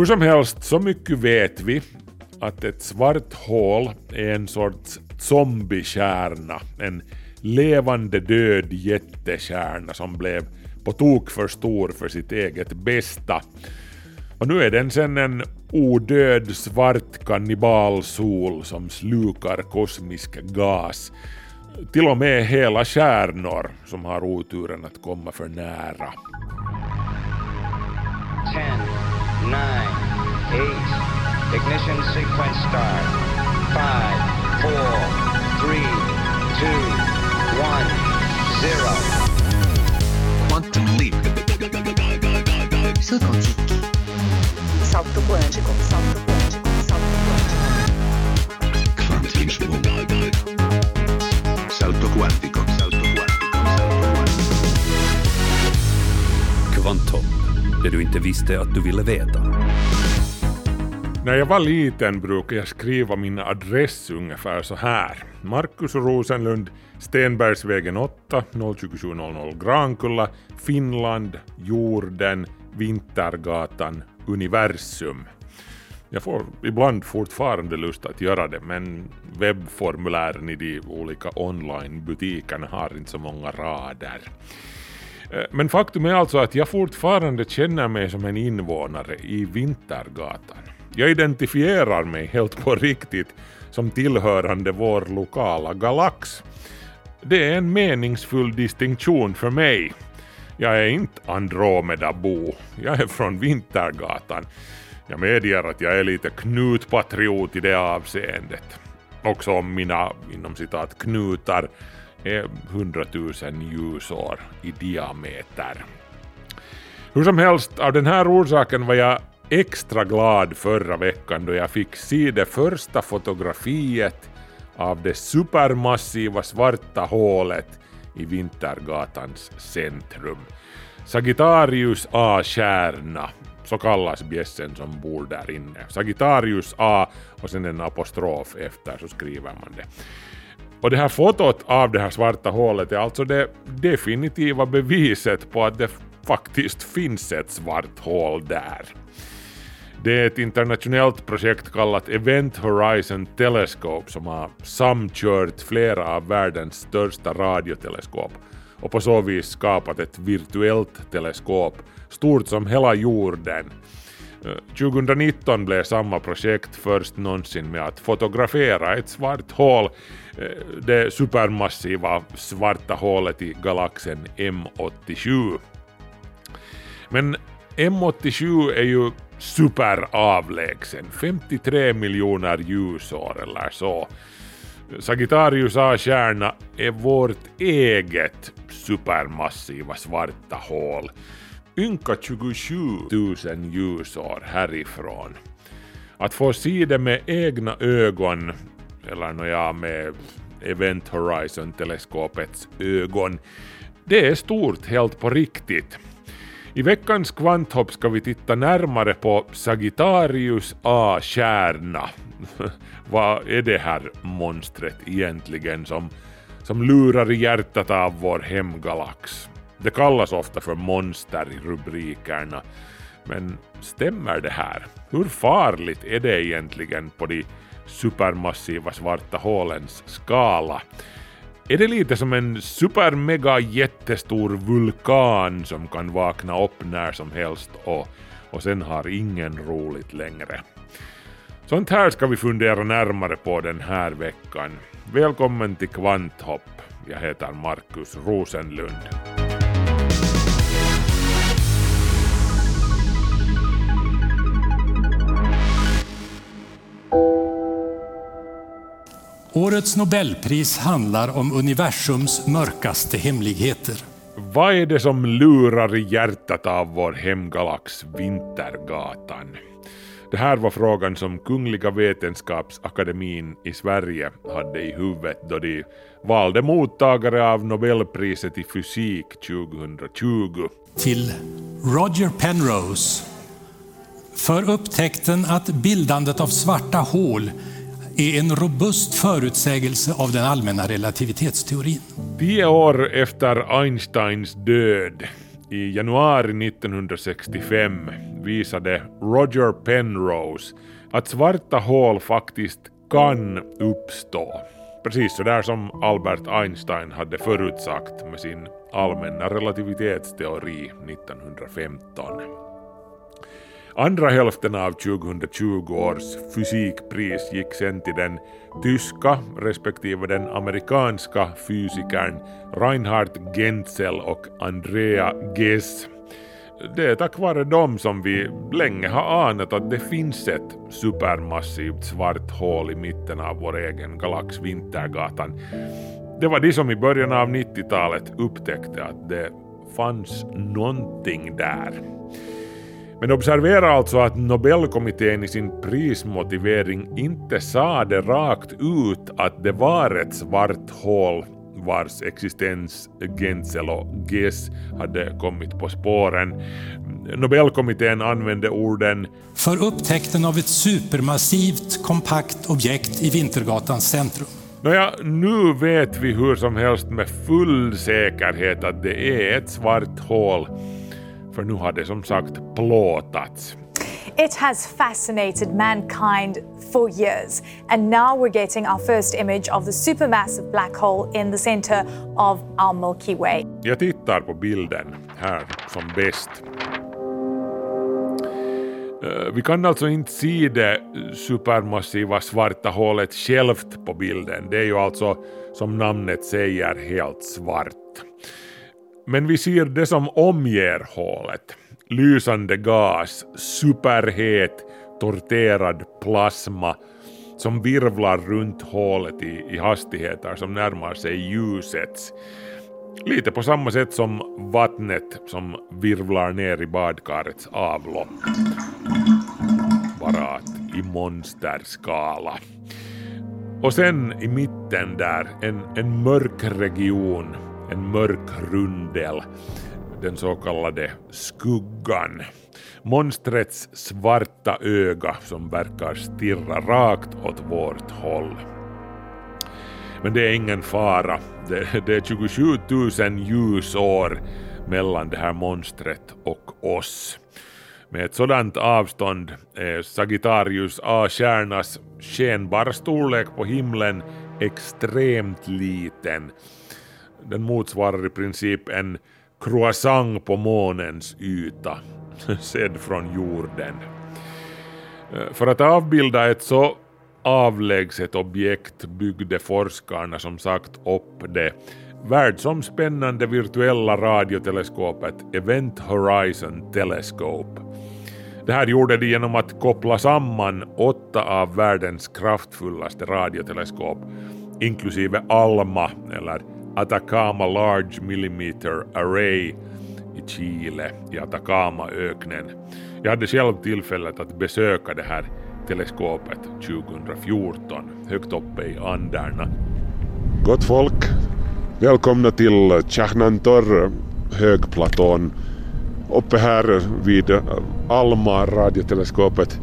Hur som helst, så mycket vet vi att ett svart hål är en sorts zombiekärna, en levande död jättekärna som blev på tok för stor för sitt eget bästa. Och nu är den sen en odöd svart kannibalsol som slukar kosmisk gas. Till och med hela stjärnor som har oturen att komma för nära. 10, 9, 8, ignition sequence start. 5, 4, 3, 2, 1, 0. Quantum leap. Saut quantique. Salto quântico, salto quântico, salto quântico. Quantum Salto quantico, salto quantico, salto quantico. Kvantum, det du inte visste att du ville veta. När jag var liten brukade jag skriva min adress ungefär så här. Markus Rosenlund, Stenbergsvägen 8, 02700 Grankulla, Finland, jorden, Vintergatan, universum. Jag får ibland fortfarande lust att göra det, men webbformulären i de olika onlinebutikerna har inte så många rader. Eh, men faktum är alltså att jag fortfarande känner mig som en invånare i Vintergatan. Jag identifierar mig helt på riktigt som tillhörande vår lokala galax. Det är en meningsfull distinktion för mig. Jag är inte Andromeda-bo, jag är från Vintergatan. Jag medger att jag är lite knutpatriot i det avseendet. Också om mina, inom citat, knutar är 100 000 ljusår i diameter. Hur som helst, av den här orsaken var jag extra glad förra veckan då jag fick se det första fotografiet av det supermassiva svarta hålet i Vintergatans centrum. Sagittarius A-kärna, så kallas bjässen som bor där inne. Sagittarius A och sen en apostrof efter så skriver man det. Och det här fotot av det här svarta hålet är alltså det definitiva beviset på att det faktiskt finns ett svart hål där. Det är ett internationellt projekt kallat Event Horizon Telescope som har samkört flera av världens största radioteleskop och på så vis skapat ett virtuellt teleskop stort som hela jorden. Eh, 2019 blev samma projekt först någonsin med att fotografera ett svart hål, eh, det supermassiva svarta hålet i galaxen M87. Men M87 är ju superavlägsen, 53 miljoner ljusår eller så. Sagittarius A-kärna är vårt eget supermassiva svarta hål. Ynka 27 000 ljusår härifrån. Att få se det med egna ögon, eller nåja med Event Horizon-teleskopets ögon, det är stort helt på riktigt. I veckans kvanthopp ska vi titta närmare på Sagittarius A-kärna. Vad är det här monstret egentligen som, som lurar i hjärtat av vår hemgalax? Det kallas ofta för monster i rubrikerna. Men stämmer det här? Hur farligt är det egentligen på de supermassiva svarta hålens skala? Är det lite som en supermega jättestor vulkan som kan vakna upp när som helst och, och sen har ingen roligt längre? Sånt här ska vi fundera närmare på den här veckan. Välkommen till Kvanthopp. Jag heter Markus Rosenlund. Årets Nobelpris handlar om universums mörkaste hemligheter. Vad är det som lurar i hjärtat av vår hemgalax Vintergatan? Det här var frågan som Kungliga Vetenskapsakademin i Sverige hade i huvudet då de valde mottagare av Nobelpriset i fysik 2020. Till Roger Penrose för upptäckten att bildandet av svarta hål är en robust förutsägelse av den allmänna relativitetsteorin. Tio år efter Einsteins död, i januari 1965, visade Roger Penrose att svarta hål faktiskt kan uppstå. Precis så där som Albert Einstein hade förutsagt med sin allmänna relativitetsteori 1915. Andra hälften av 2020 års fysikpris gick sen till den tyska respektive den amerikanska fysikern Reinhard Genzel och Andrea Ghez det är tack vare dem som vi länge har anat att det finns ett supermassivt svart hål i mitten av vår egen galax Vintergatan. Det var de som i början av 90-talet upptäckte att det fanns någonting där. Men observera alltså att Nobelkommittén i sin prismotivering inte sa det rakt ut att det var ett svart hål vars existens Genzel och Gess hade kommit på spåren. Nobelkommittén använde orden för upptäckten av ett supermassivt kompakt objekt i Vintergatans centrum. Nåja, nu vet vi hur som helst med full säkerhet att det är ett svart hål. För nu har det som sagt plåtats. It has fascinated mankind for years, and now we're getting our first image of the supermassive black hole in the center of our Milky Way. Jag tittar på bilden här som bäst. Eh, vi kan alltså inte se det supermassiva svarta hålet självt på bilden. Det är ju alltså, som namnet säger, helt svart. Men vi ser det som omger hålet lysande gas, superhet, torterad plasma som virvlar runt hålet i, i hastigheter som närmar sig ljusets. Lite på samma sätt som vattnet som virvlar ner i badkarets avlopp. Bara att i monsterskala. Och sen i mitten där en, en mörk region, en mörk rundel den så kallade skuggan. Monstrets svarta öga som verkar stirra rakt åt vårt håll. Men det är ingen fara. Det, det är 27 000 ljusår mellan det här monstret och oss. Med ett sådant avstånd är Sagittarius A-stjärnas skenbara storlek på himlen extremt liten. Den motsvarar i princip en croissant på månens yta, sedd från jorden. Eh, för att avbilda ett så avlägset objekt byggde forskarna som sagt upp det världsomspännande virtuella radioteleskopet Event Horizon Telescope. Det här gjorde de genom att koppla samman åtta av världens kraftfullaste radioteleskop, inklusive ALMA, eller Atacama Large Millimeter Array i Chile, i Atacamaöknen. Jag hade själv tillfället att besöka det här teleskopet 2014, högt uppe i Anderna. Gott folk, välkomna till Chahnantor, högplatån. Uppe här vid Alma radioteleskopet.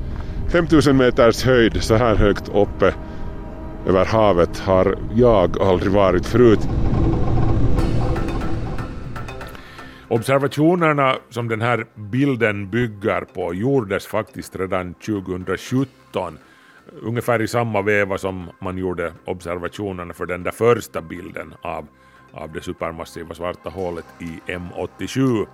5000 meters höjd, så här högt uppe över havet har jag aldrig varit förut. Observationerna som den här bilden bygger på gjordes faktiskt redan 2017, ungefär i samma veva som man gjorde observationerna för den där första bilden av, av det supermassiva svarta hålet i M87.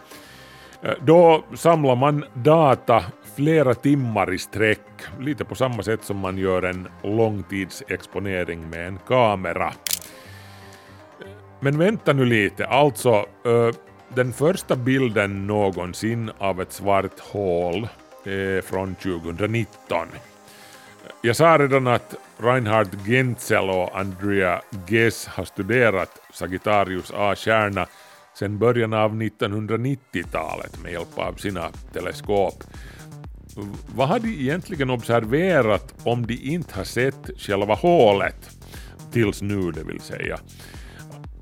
Eh, då samlar man data flera timmar i sträck, lite på samma sätt som man gör en långtidsexponering med en kamera. Men vänta nu lite, alltså eh, den första bilden någonsin av ett svart hål är från 2019. Jag sa redan att Reinhard Genzel och Andrea Ghez har studerat Sagittarius A-stjärna sedan början av 1990-talet med hjälp av sina teleskop. Vad har de egentligen observerat om de inte har sett själva hålet? Tills nu, det vill säga.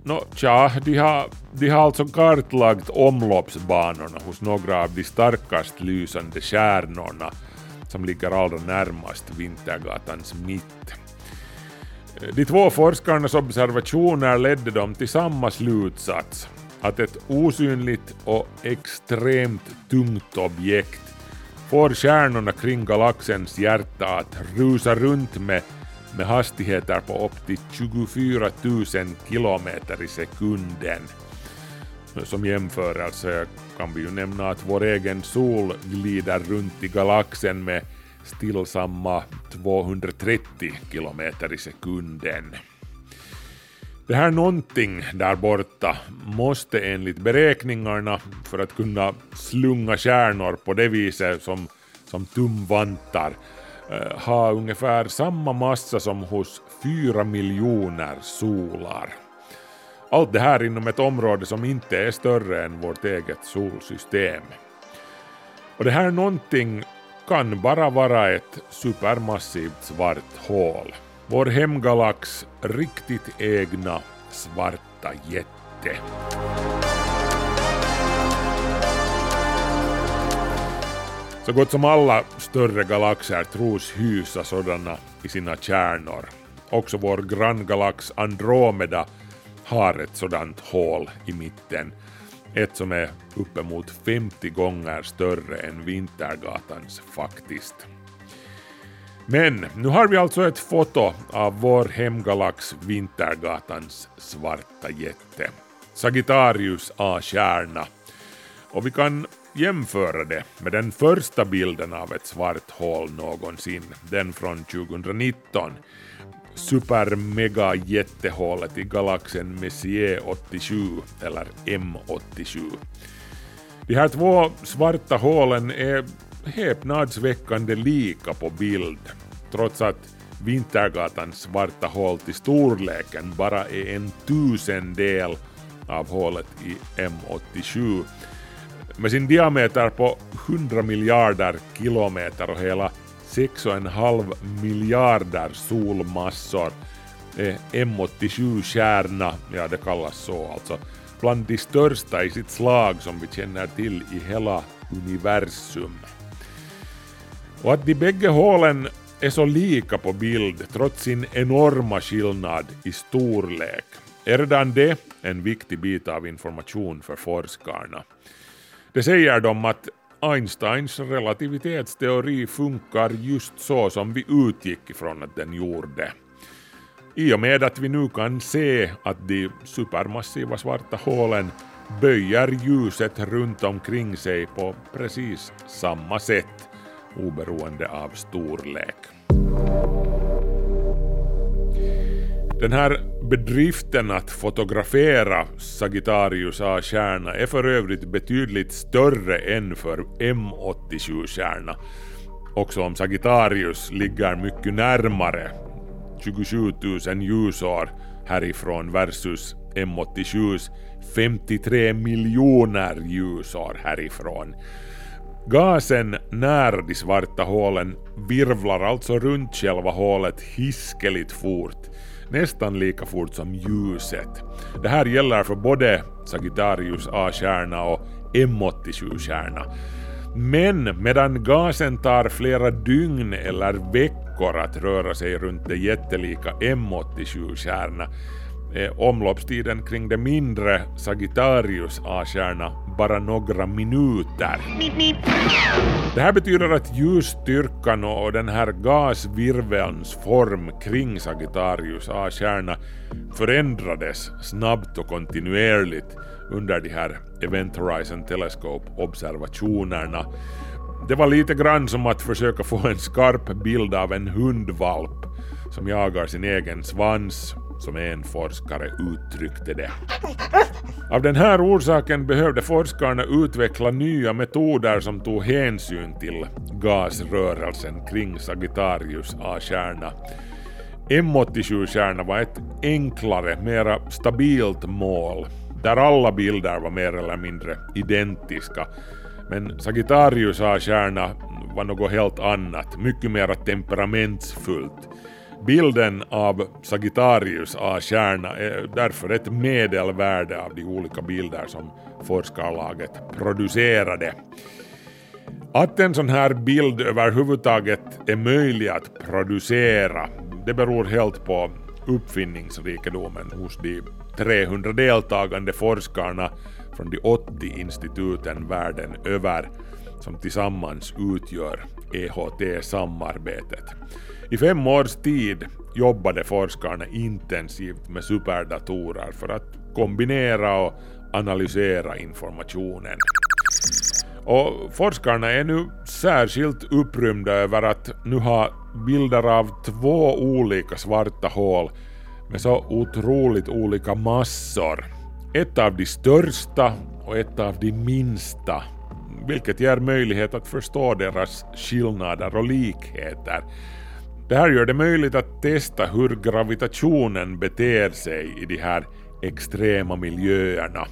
Nå, tja, de har, de har alltså kartlagt omloppsbanorna hos några av de starkast lysande stjärnorna som ligger allra närmast Vintergatans mitt. De två forskarnas observationer ledde dem till samma slutsats, att ett osynligt och extremt tungt objekt får stjärnorna kring galaxens hjärta att rusa runt med, med hastigheter på upp till 24 000 kilometer i sekunden. Som jämförelse kan vi ju nämna att vår egen sol glider runt i galaxen med stillsamma 230 kilometer i sekunden. Det här någonting där borta måste enligt beräkningarna för att kunna slunga kärnor på det viset som, som tumvantar Eh, ha ungefär samma massa som hos fyra miljoner solar. Allt det här inom ett område som inte är större än vårt eget solsystem. Och det här någonting kan bara vara ett supermassivt svart hål. Vår hemgalax riktigt egna svarta jätte. Så gott som alla större galaxer tros hysa sådana i sina kärnor. Också vår granngalax Andromeda har ett sådant hål i mitten. Ett som är uppemot 50 gånger större än Vintergatans faktiskt. Men nu har vi alltså ett foto av vår hemgalax Vintergatans svarta jätte. Sagittarius A-kärna. Och vi kan jämföra det med den första bilden av ett svart hål någonsin, den från 2019. Super-mega-jättehålet i galaxen Messier 87, eller M87. De här två svarta hålen är häpnadsväckande lika på bild, trots att Vintergatans svarta hål till storleken bara är en tusendel av hålet i M87 med sin diameter på 100 miljarder kilometer och hela 6,5 miljarder solmassor är M87-kärna, ja det kallas så alltså, bland de största i sitt slag som vi känner till i hela universum. Och att de bägge hålen är så lika på bild trots sin enorma skillnad i storlek är redan det en viktig bit av information för forskarna. Det säger de att Einsteins relativitetsteori funkar just så som vi utgick ifrån att den gjorde. I och med att vi nu kan se att de supermassiva svarta hålen böjer ljuset runt omkring sig på precis samma sätt oberoende av storlek. Den här bedriften att fotografera Sagittarius A-kärna är för övrigt betydligt större än för M87-kärna. Också om Sagittarius ligger mycket närmare, 27 000 ljusår härifrån versus M87s 53 miljoner ljusår härifrån. Gasen nära de svarta hålen virvlar alltså runt själva hålet hiskeligt fort, nästan lika fort som ljuset. Det här gäller för både Sagittarius A-kärna och M87-kärna. Men medan gasen tar flera dygn eller veckor att röra sig runt det jättelika M87-kärna är eh, omloppstiden kring det mindre Sagittarius A-kärna bara några minuter. Det här betyder att ljusstyrkan och den här gasvirvelns form kring Sagittarius A-kärna förändrades snabbt och kontinuerligt under de här Event Horizon Telescope-observationerna. Det var lite grann som att försöka få en skarp bild av en hundvalp som jagar sin egen svans som en forskare uttryckte det. Av den här orsaken behövde forskarna utveckla nya metoder som tog hänsyn till gasrörelsen kring Sagittarius A-kärna. M87-kärna var ett enklare, mera stabilt mål där alla bilder var mer eller mindre identiska. Men Sagittarius A-kärna var något helt annat, mycket mer temperamentsfullt. Bilden av Sagittarius A-kärna är därför ett medelvärde av de olika bilder som forskarlaget producerade. Att en sån här bild överhuvudtaget är möjlig att producera, det beror helt på uppfinningsrikedomen hos de 300 deltagande forskarna från de 80 instituten världen över som tillsammans utgör EHT-samarbetet. I fem års tid jobbade forskarna intensivt med superdatorer för att kombinera och analysera informationen. Och forskarna är nu särskilt upprymda över att nu ha bilder av två olika svarta hål med så otroligt olika massor. Ett av de största och ett av de minsta, vilket ger möjlighet att förstå deras skillnader och likheter. Det här gör det möjligt att testa hur gravitationen beter sig i de här extrema miljöerna.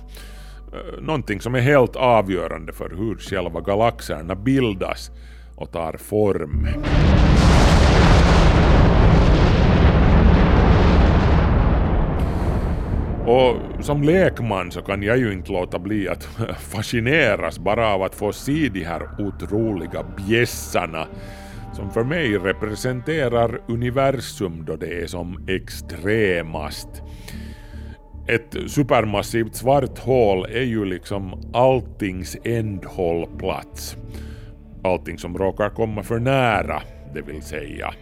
Eh, någonting som är helt avgörande för hur själva galaxerna bildas och tar form. Och som lekman så kan jag ju inte låta bli att fascineras bara av att få se de här otroliga bjässarna som för mig representerar universum då det är som extremast. Ett supermassivt svart hål är ju liksom alltings ändhållplats. Allting som råkar komma för nära, det vill säga.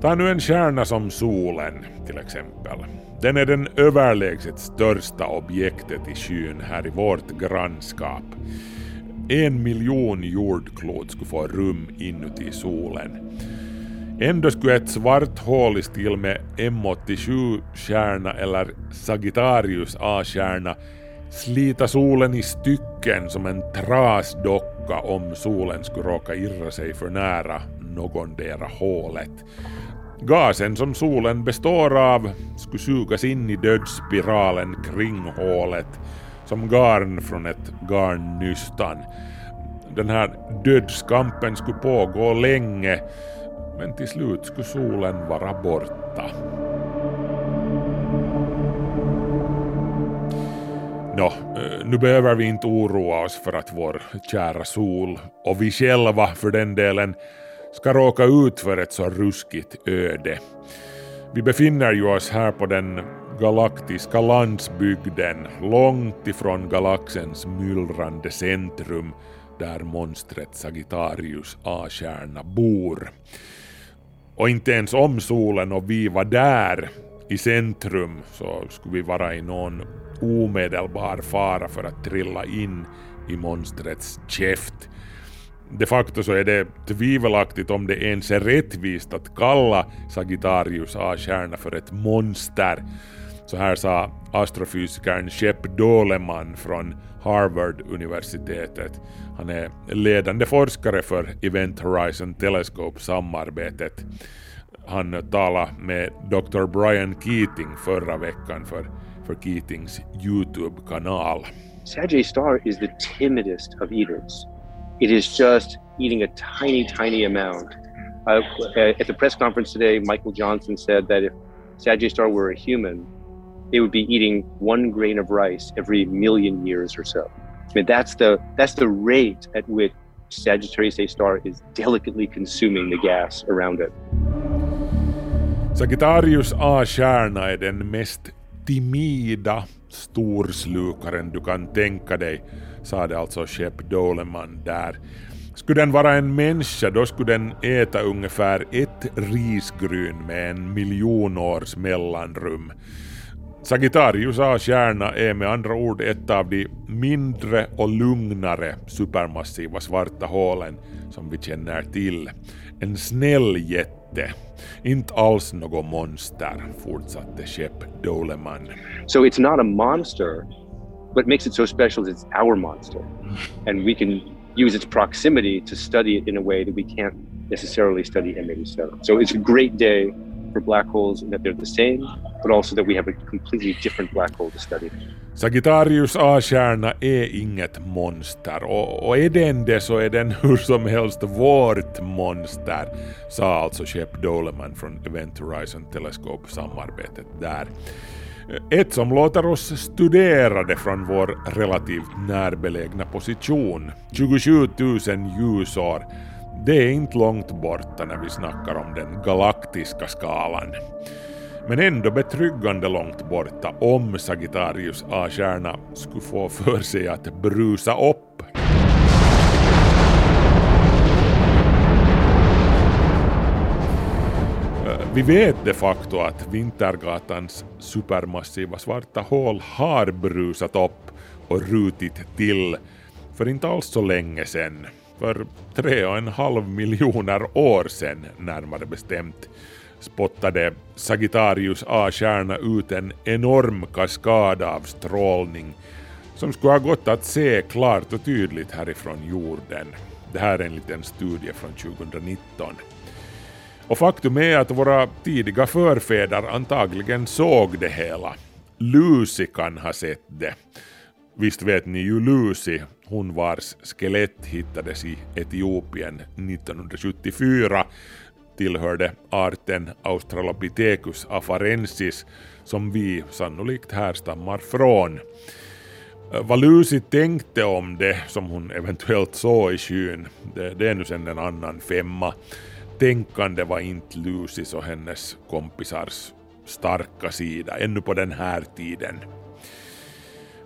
Ta nu en stjärna som solen till exempel. Den är den överlägset största objektet i skyn här i vårt grannskap. En miljon jordklot skulle få rum inuti solen. Ändå skulle ett svart hål i stil med M87-stjärna eller Sagittarius A-stjärna slita solen i stycken som en trasdocka om solen skulle råka irra sig för nära någondera hålet. Gasen som solen består av skulle sugas in i dödsspiralen kring hålet som garn från ett garnnystan. Den här dödskampen skulle pågå länge men till slut skulle solen vara borta. Nå, eh, nu behöver vi inte oroa oss för att vår kära sol, och vi själva för den delen, ska råka ut för ett så ruskigt öde. Vi befinner ju oss här på den galaktiska landsbygden, långt ifrån galaxens myllrande centrum, där monstret Sagittarius A-stjärna bor. Och inte ens om solen och vi var där i centrum så skulle vi vara i någon omedelbar fara för att trilla in i monstrets käft. De facto så är det tvivelaktigt om det ens är rättvist att kalla Sagittarius A-stjärna för ett monster. Så här sa astrofysikern Shep Doleman från Harvard-universitetet. Han är ledande forskare för Event Horizon Telescope-samarbetet. Han talade med Dr. Brian Keating förra veckan för, för Keatings YouTube-kanal. Sagittarius star is the timidest of eaters. It is just eating a tiny, tiny amount. Uh, at the press conference today, Michael Johnson said that if Sagittarius star were a human, they would be eating one grain of rice every million years or so. I mean, that's the that's the rate at which Sagittarius A star is delicately consuming the gas around it. Sagittarius A-stjärna är den mest timida storslukaren du kan tänka dig, sade alltså Shep Doleman där. Skulle den vara en människa då skulle den äta ungefär ett risgryn med en miljon års mellanrum. Sagittarius A-stjärna är med andra ord ett av de mindre och lugnare supermassiva svarta hålen som vi känner till. En snäll jätte. Inte alls något monster, fortsatte Shep Doleman. So it's not a monster. What makes it so special is it's our monster. And we can use its proximity to study it in a way that we can't necessarily study M87. So it's a great day for black holes and that they're the same, but also that we have a completely different black hole to study. Sagittarius A-stjärna är inget monster och, och är den det så är den hur som helst vårt monster, sa alltså Shep Doleman från Event Horizon Telescope-samarbetet där. Ett som låter oss studera det från vår relativt närbelägna position, 27 000 ljusår, det är inte långt borta när vi snackar om den galaktiska skalan. Men ändå betryggande långt borta om Sagittarius A-kärna skulle få för sig att brusa upp. Vi vet de facto att Vintergatans supermassiva svarta hål har brusat upp och rutit till för inte alls så länge sedan. För tre och en halv miljoner år sedan närmare bestämt spottade Sagittarius A-stjärna ut en enorm kaskad av strålning som skulle ha gått att se klart och tydligt härifrån jorden. Det här är en liten studie från 2019. Och faktum är att våra tidiga förfäder antagligen såg det hela. Lucy kan ha sett det. Visst vet ni ju Lucy, hon vars skelett hittades i Etiopien 1974 tillhörde arten Australopithecus afarensis som vi sannolikt härstammar från. Vad Lucy tänkte om det som hon eventuellt såg i skyn, det, det är nu sen en annan femma. Tänkande var inte Lucys och hennes kompisars starka sida ännu på den här tiden.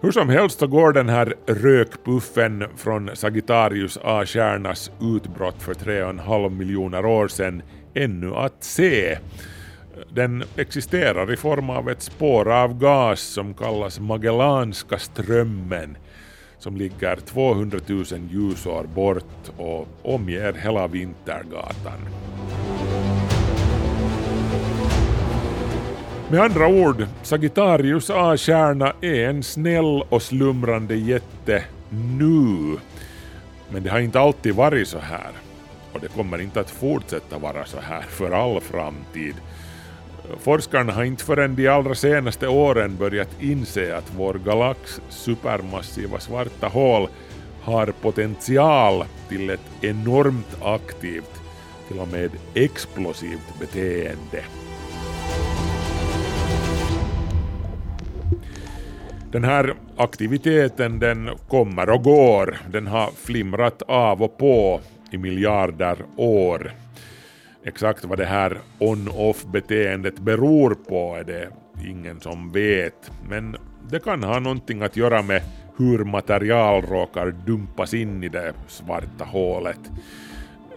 Hur som helst så går den här rökpuffen från Sagittarius A-stjärnas utbrott för 3,5 miljoner år sedan ännu att se. Den existerar i form av ett spår av gas som kallas Magellanska strömmen som ligger 200 000 ljusår bort och omger hela Vintergatan. Med andra ord, Sagittarius A-stjärna är en snäll och slumrande jätte nu. Men det har inte alltid varit så här. Och det kommer inte att fortsätta vara så här för all framtid. Forskarna har inte förrän de allra senaste åren börjat inse att vår galax supermassiva svarta hål har potential till ett enormt aktivt, till och med explosivt beteende. Den här aktiviteten den kommer och går, den har flimrat av och på i miljarder år. Exakt vad det här on-off beteendet beror på är det ingen som vet, men det kan ha någonting att göra med hur material råkar dumpas in i det svarta hålet.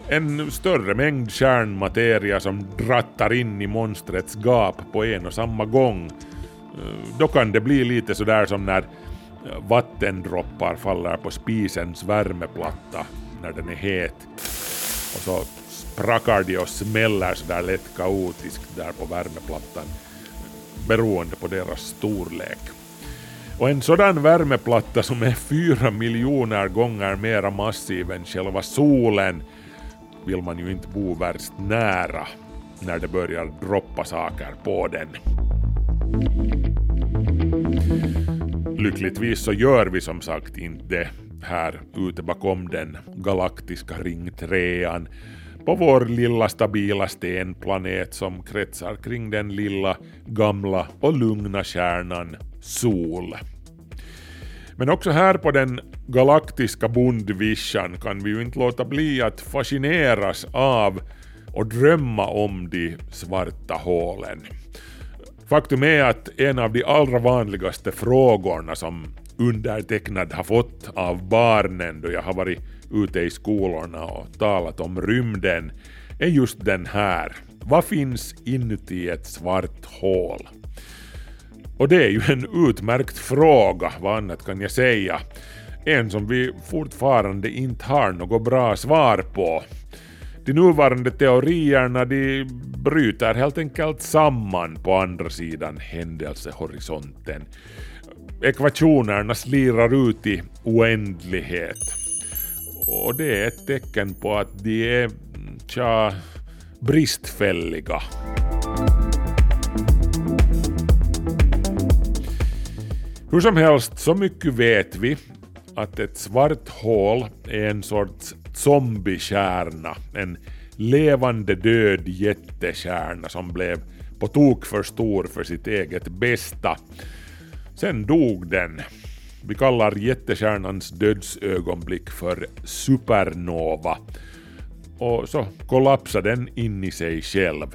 En större mängd kärnmateria som drattar in i monstrets gap på en och samma gång. Eh, Då kan det bli lite sådär som när eh, vattendroppar faller på spisens värmeplatta när den är het. Och så sprackar de och smäller sådär lätt kaotiskt där på värmeplattan beroende på deras storlek. Och en sådan värmeplatta som är fyra miljoner gånger mera massiv än själva solen vill man ju inte bo värst nära när det börjar droppa saker på den. Lyckligtvis så gör vi som sagt inte det här ute bakom den galaktiska ringtrean på vår lilla stabila stenplanet som kretsar kring den lilla gamla och lugna kärnan Sol. Men också här på den galaktiska bondvischan kan vi ju inte låta bli att fascineras av och drömma om de svarta hålen. Faktum är att en av de allra vanligaste frågorna som undertecknad har fått av barnen då jag har varit ute i skolorna och talat om rymden är just den här. Vad finns inuti ett svart hål? Och det är ju en utmärkt fråga, vad annat kan jag säga. En som vi fortfarande inte har något bra svar på. De nuvarande teorierna de bryter helt enkelt samman på andra sidan händelsehorisonten ekvationerna slirar ut i oändlighet. Och det är ett tecken på att de är, tja, bristfälliga. Hur som helst, så mycket vet vi att ett svart hål är en sorts zombiekärna, en levande död jättekärna som blev på tok för stor för sitt eget bästa Sen dog den. Vi kallar jättekärnans dödsögonblick för supernova. Och så kollapsade den in i sig själv.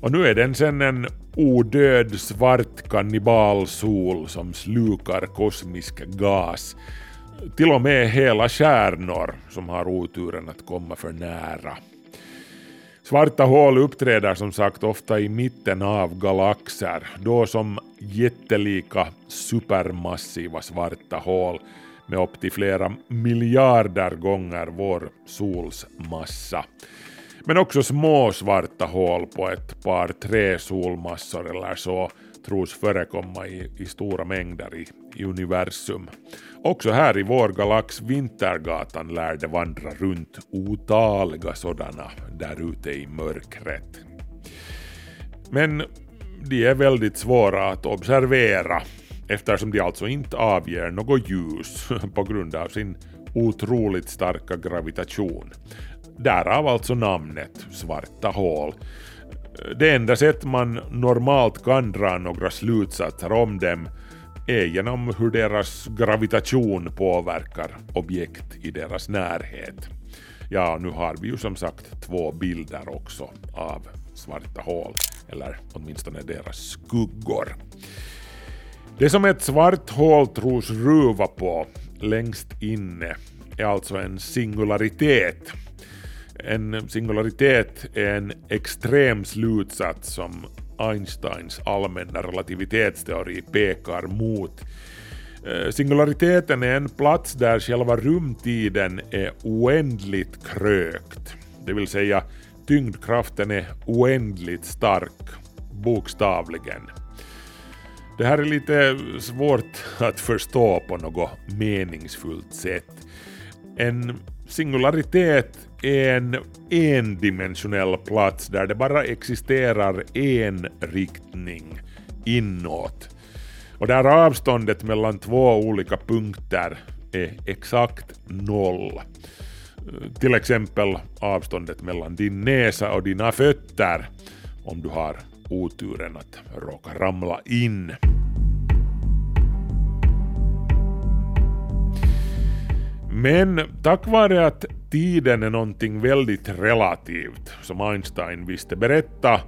Och nu är den sen en odöd svart kannibalsol som slukar kosmisk gas. Till och med hela stjärnor som har oturen att komma för nära. Svarta hål uppträder som sagt ofta i mitten av galaxer, då som jättelika supermassiva svarta hål med upp till flera miljarder gånger vår sols massa. Men också små svarta hål på ett par tre solmassor eller så tros förekomma i, i stora mängder i, i universum. Också här i vår galax Vintergatan lär det vandra runt otaliga sådana där ute i mörkret. Men de är väldigt svåra att observera eftersom de alltså inte avger något ljus på grund av sin otroligt starka gravitation. Därav alltså namnet svarta hål. Det enda sätt man normalt kan dra några slutsatser om dem är genom hur deras gravitation påverkar objekt i deras närhet. Ja, nu har vi ju som sagt två bilder också av svarta hål, eller åtminstone deras skuggor. Det som ett svart hål tros ruva på längst inne är alltså en singularitet. En singularitet är en extrem slutsats som Einsteins allmänna relativitetsteori pekar mot. Singulariteten är en plats där själva rumtiden är oändligt krökt, det vill säga tyngdkraften är oändligt stark, bokstavligen. Det här är lite svårt att förstå på något meningsfullt sätt. En singularitet en endimensionell plats där det bara existerar en riktning inåt. Och där avståndet mellan två olika punkter är exakt noll. Till exempel avståndet mellan din näsa och dina fötter om du har oturen att råka ramla in. Men tack vare att tiden är någonting väldigt relativt, som Einstein visste berätta,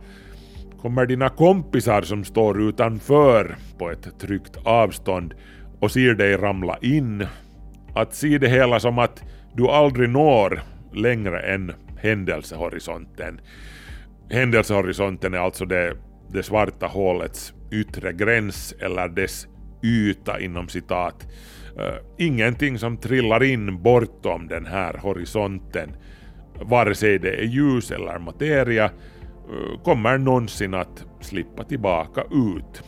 kommer dina kompisar som står utanför på ett tryggt avstånd och ser dig ramla in att se det hela som att du aldrig når längre än händelsehorisonten. Händelsehorisonten är alltså det, det svarta hålets yttre gräns eller dess yta inom citat. Uh, ingenting som trillar in bortom den här horisonten, vare sig det är ljus eller materia, uh, kommer någonsin att slippa tillbaka ut.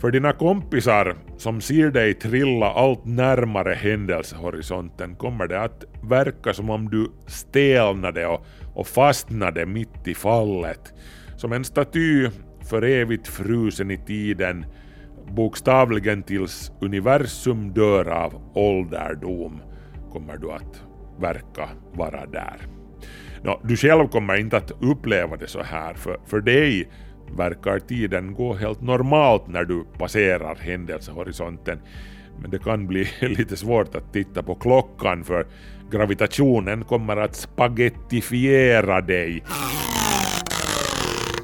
För dina kompisar som ser dig trilla allt närmare händelsehorisonten kommer det att verka som om du stelnade och, och fastnade mitt i fallet. Som en staty för evigt frusen i tiden, bokstavligen tills universum dör av ålderdom kommer du att verka vara där. Nå, du själv kommer inte att uppleva det så här, för, för dig verkar tiden gå helt normalt när du passerar händelsehorisonten. Men det kan bli lite svårt att titta på klockan för gravitationen kommer att spagettifiera dig.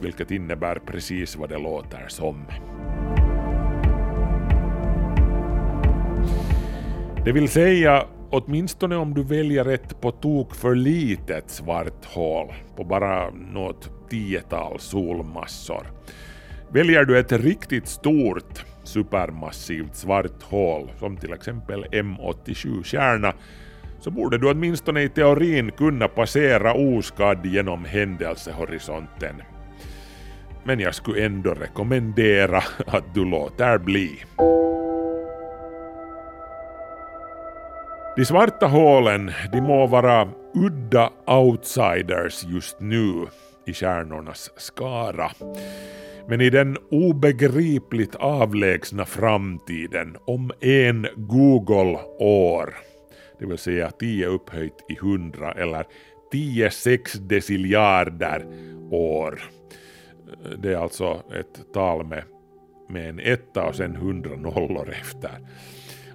Vilket innebär precis vad det låter som. Det vill säga, åtminstone om du väljer ett på tok för litet svart hål på bara något tiotal solmassor. Väljer du ett riktigt stort supermassivt svart hål, som till exempel M87-kärna, så borde du åtminstone i teorin kunna passera oskadd genom händelsehorisonten. Men jag skulle ändå rekommendera att du låter bli. De svarta hålen, de må vara udda outsiders just nu i stjärnornas skara. Men i den obegripligt avlägsna framtiden om en Google-år, det vill säga 10 upphöjt i 100 eller 10 sexdeciljarder år. Det är alltså ett tal med, med en etta och sen 100 nollor efter.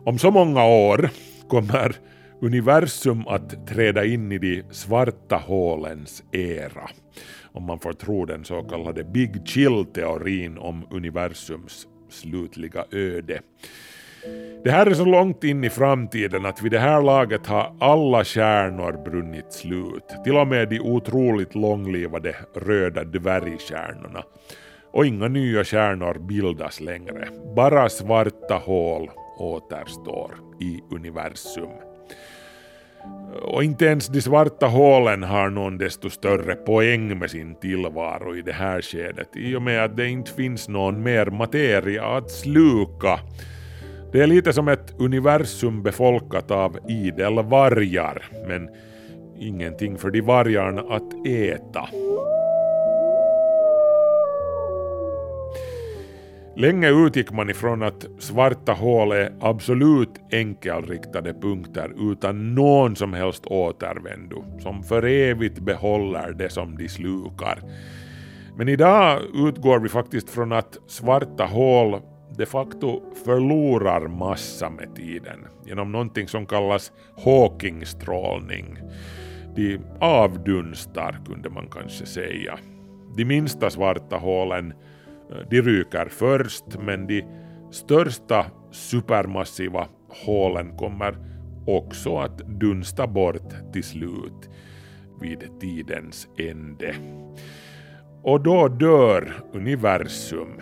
Om så många år kommer universum att träda in i de svarta hålens era, om man får tro den så kallade Big Chill-teorin om universums slutliga öde. Det här är så långt in i framtiden att vid det här laget har alla stjärnor brunnit slut. Till och med de otroligt långlivade röda dvärgstjärnorna. Och inga nya stjärnor bildas längre. Bara svarta hål återstår i universum. Och inte ens de svarta hålen har någon desto större poäng med sin tillvaro i det här skedet i och med att det inte finns någon mer materia att sluka. Det är lite som ett universum befolkat av idel vargar, men ingenting för de vargarna att äta. Länge utgick man ifrån att svarta hål är absolut enkelriktade punkter utan någon som helst återvändo, som för evigt behåller det som de slukar. Men idag utgår vi faktiskt från att svarta hål de facto förlorar massa med tiden genom någonting som kallas Hawkingstrålning. De avdunstar kunde man kanske säga. De minsta svarta hålen de ryker först men de största supermassiva hålen kommer också att dunsta bort till slut vid tidens ände. Och då dör universum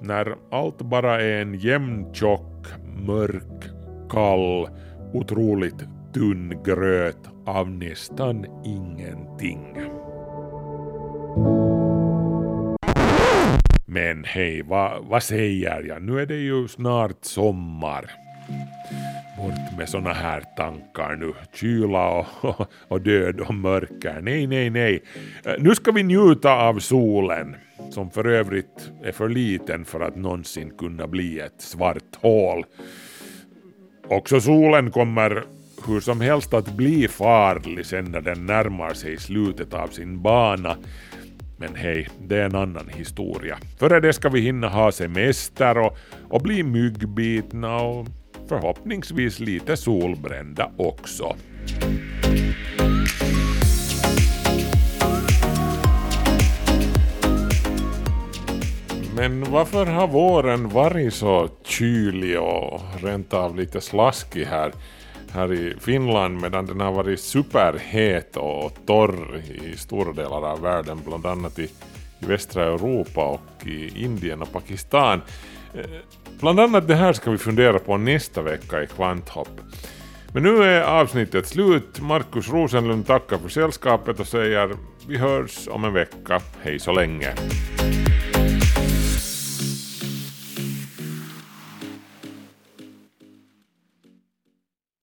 när allt bara är en jämn, tjock, mörk, kall, otroligt tunn gröt av nästan ingenting. Men hej, vad, vad säger jag? Nu är det ju snart sommar. Bort med såna här tankar nu. Kyla och, och död och mörker. Nej, nej, nej. Eh, nu ska vi njuta av solen, som för övrigt är för liten för att någonsin kunna bli ett svart hål. Också solen kommer hur som helst att bli farlig sen när den närmar sig slutet av sin bana men hej, det är en annan historia. Före det ska vi hinna ha semester och, och bli myggbitna och förhoppningsvis lite solbrända också. Men varför har våren varit så kylig och rent av lite slaskig här? Här i Finland medan den har varit superhet och torr i stora delar av världen, bland annat i, i västra Europa och i Indien och Pakistan. Eh, bland annat det här ska vi fundera på nästa vecka i Kvanthopp. Men nu är avsnittet slut. Markus Rosenlund tackar för sällskapet och säger vi hörs om en vecka. Hej så länge.